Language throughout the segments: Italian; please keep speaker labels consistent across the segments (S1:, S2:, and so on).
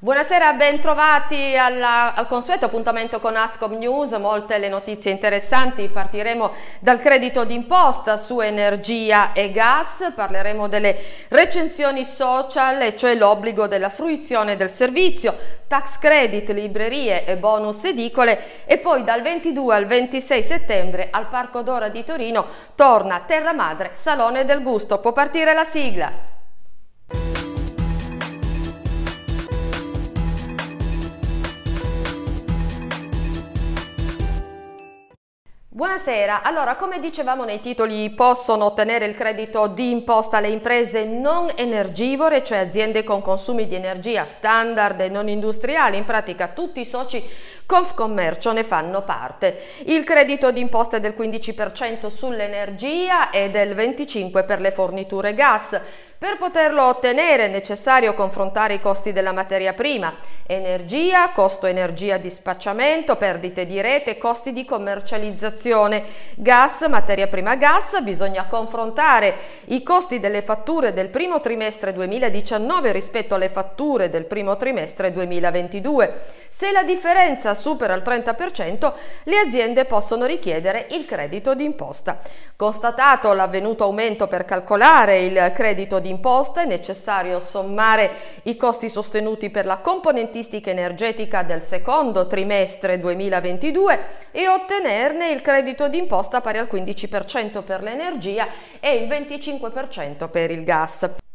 S1: Buonasera, bentrovati alla, al consueto appuntamento con Ascom News, molte le notizie interessanti, partiremo dal credito d'imposta su energia e gas, parleremo delle recensioni social, cioè l'obbligo della fruizione del servizio, tax credit, librerie e bonus edicole e poi dal 22 al 26 settembre al Parco d'Ora di Torino torna Terra Madre Salone del Gusto. Può partire la sigla. Buonasera, allora come dicevamo nei titoli possono ottenere il credito di imposta le imprese non energivore, cioè aziende con consumi di energia standard e non industriali, in pratica tutti i soci Confcommercio ne fanno parte. Il credito di imposta è del 15% sull'energia e del 25% per le forniture gas. Per poterlo ottenere è necessario confrontare i costi della materia prima, energia, costo energia di spacciamento, perdite di rete, costi di commercializzazione, gas, materia prima gas, bisogna confrontare i costi delle fatture del primo trimestre 2019 rispetto alle fatture del primo trimestre 2022. Se la differenza supera il 30%, le aziende possono richiedere il credito d'imposta. Constatato l'avvenuto aumento per calcolare il credito d'imposta, è necessario sommare i costi sostenuti per la componentistica energetica del secondo trimestre 2022 e ottenerne il credito d'imposta pari al 15% per l'energia e il 25% per il gas.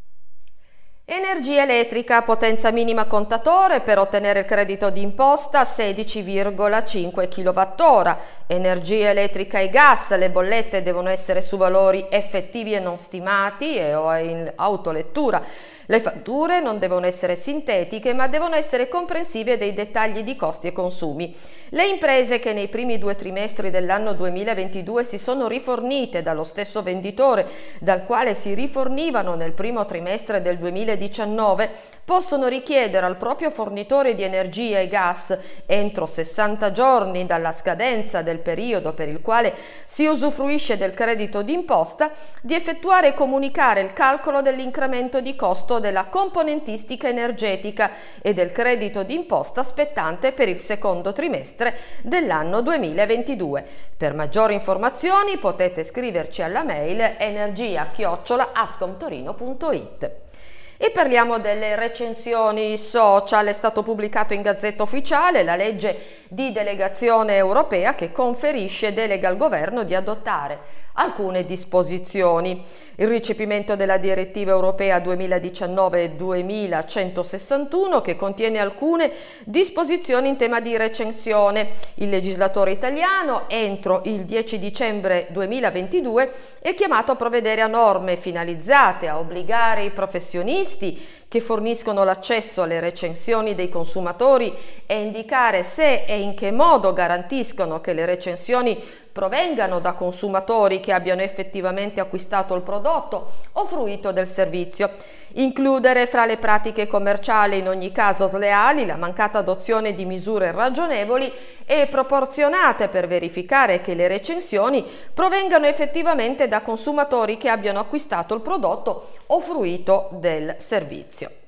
S1: Energia elettrica, potenza minima contatore per ottenere il credito d'imposta 16,5 kWh. Energia elettrica e gas, le bollette devono essere su valori effettivi e non stimati e o in autolettura. Le fatture non devono essere sintetiche ma devono essere comprensive dei dettagli di costi e consumi. Le imprese che nei primi due trimestri dell'anno 2022 si sono rifornite dallo stesso venditore dal quale si rifornivano nel primo trimestre del 2019 possono richiedere al proprio fornitore di energia e gas entro 60 giorni dalla scadenza del periodo per il quale si usufruisce del credito d'imposta di effettuare e comunicare il calcolo dell'incremento di costo costo della componentistica energetica e del credito d'imposta spettante per il secondo trimestre dell'anno 2022. Per maggiori informazioni potete scriverci alla mail energia-ascomtorino.it. E parliamo delle recensioni social. È stato pubblicato in Gazzetta Ufficiale la legge di delegazione europea che conferisce delega al governo di adottare alcune disposizioni. Il recepimento della direttiva europea 2019-2161 che contiene alcune disposizioni in tema di recensione. Il legislatore italiano entro il 10 dicembre 2022 è chiamato a provvedere a norme finalizzate a obbligare i professionisti che forniscono l'accesso alle recensioni dei consumatori e indicare se e in che modo garantiscono che le recensioni provengano da consumatori che abbiano effettivamente acquistato il prodotto o fruito del servizio. Includere fra le pratiche commerciali in ogni caso sleali la mancata adozione di misure ragionevoli e proporzionate per verificare che le recensioni provengano effettivamente da consumatori che abbiano acquistato il prodotto o fruito del servizio.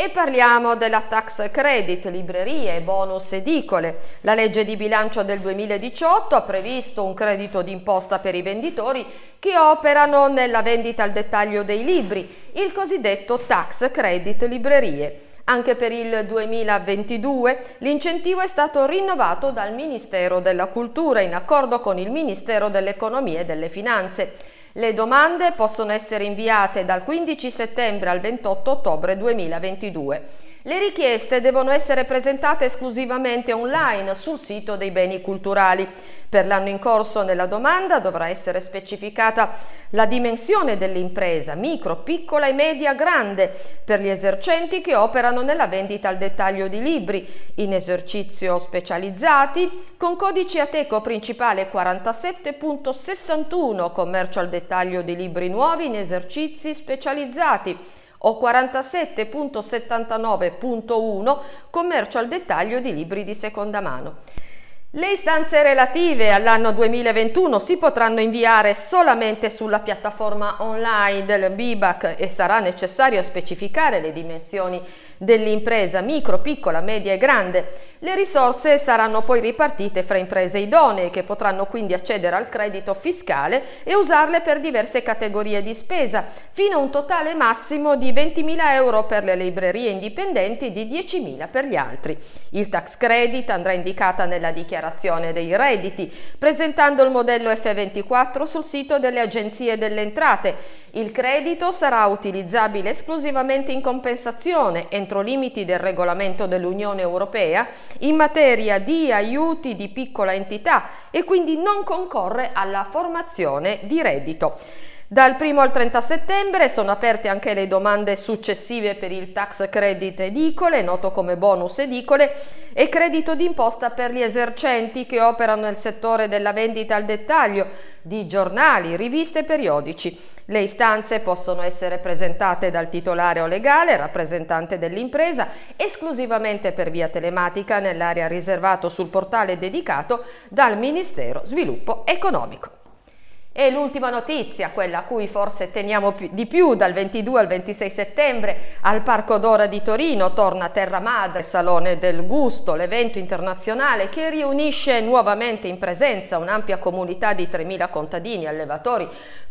S1: E parliamo della tax credit, librerie bonus edicole. La legge di bilancio del 2018 ha previsto un credito d'imposta per i venditori che operano nella vendita al dettaglio dei libri, il cosiddetto tax credit librerie. Anche per il 2022 l'incentivo è stato rinnovato dal Ministero della Cultura in accordo con il Ministero dell'Economia e delle Finanze. Le domande possono essere inviate dal 15 settembre al 28 ottobre 2022. Le richieste devono essere presentate esclusivamente online sul sito dei beni culturali. Per l'anno in corso nella domanda dovrà essere specificata la dimensione dell'impresa, micro, piccola e media grande, per gli esercenti che operano nella vendita al dettaglio di libri, in esercizio specializzati, con codice Ateco principale 47.61, commercio al dettaglio di libri nuovi in esercizi specializzati, o 47.79.1 commercio al dettaglio di libri di seconda mano. Le istanze relative all'anno 2021 si potranno inviare solamente sulla piattaforma online del BIBAC e sarà necessario specificare le dimensioni dell'impresa micro, piccola, media e grande. Le risorse saranno poi ripartite fra imprese idonee che potranno quindi accedere al credito fiscale e usarle per diverse categorie di spesa, fino a un totale massimo di 20.000 euro per le librerie indipendenti e di 10.000 per gli altri. Il tax credit andrà indicata nella dichiarazione dei redditi, presentando il modello F24 sul sito delle agenzie delle entrate il credito sarà utilizzabile esclusivamente in compensazione, entro limiti del regolamento dell'Unione Europea, in materia di aiuti di piccola entità e quindi non concorre alla formazione di reddito. Dal 1 al 30 settembre sono aperte anche le domande successive per il tax credit edicole, noto come bonus edicole, e credito d'imposta per gli esercenti che operano nel settore della vendita al dettaglio di giornali, riviste e periodici. Le istanze possono essere presentate dal titolare o legale, rappresentante dell'impresa, esclusivamente per via telematica nell'area riservato sul portale dedicato dal Ministero Sviluppo Economico. E l'ultima notizia, quella a cui forse teniamo di più, dal 22 al 26 settembre al Parco d'Ora di Torino torna Terra Madre, Salone del Gusto, l'evento internazionale che riunisce nuovamente in presenza un'ampia comunità di 3.000 contadini allevatori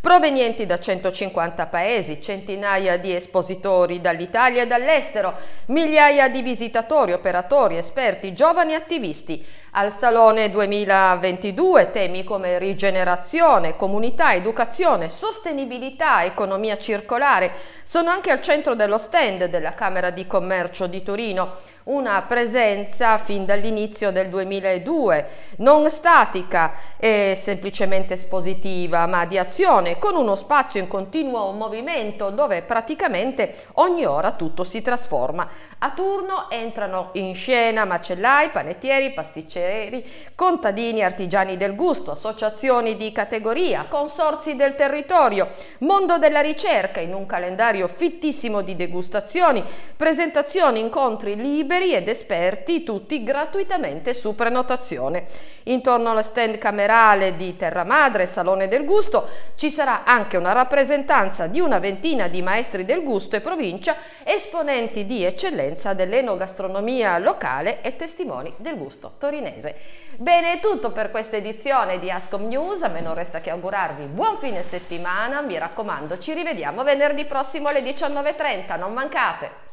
S1: provenienti da 150 paesi, centinaia di espositori dall'Italia e dall'estero, migliaia di visitatori, operatori, esperti, giovani attivisti. Al Salone 2022 temi come rigenerazione, comunità, educazione, sostenibilità, economia circolare sono anche al centro dello stand della Camera di Commercio di Torino una presenza fin dall'inizio del 2002, non statica e semplicemente espositiva, ma di azione, con uno spazio in continuo movimento dove praticamente ogni ora tutto si trasforma. A turno entrano in scena macellai, panettieri, pasticceri, contadini, artigiani del gusto, associazioni di categoria, consorzi del territorio, mondo della ricerca in un calendario fittissimo di degustazioni, presentazioni, incontri liberi liberi ed esperti, tutti gratuitamente su prenotazione. Intorno allo stand camerale di Terra Madre, Salone del Gusto, ci sarà anche una rappresentanza di una ventina di maestri del gusto e provincia, esponenti di eccellenza dell'enogastronomia locale e testimoni del gusto torinese. Bene, è tutto per questa edizione di Ascom News, a me non resta che augurarvi buon fine settimana, mi raccomando, ci rivediamo venerdì prossimo alle 19.30, non mancate!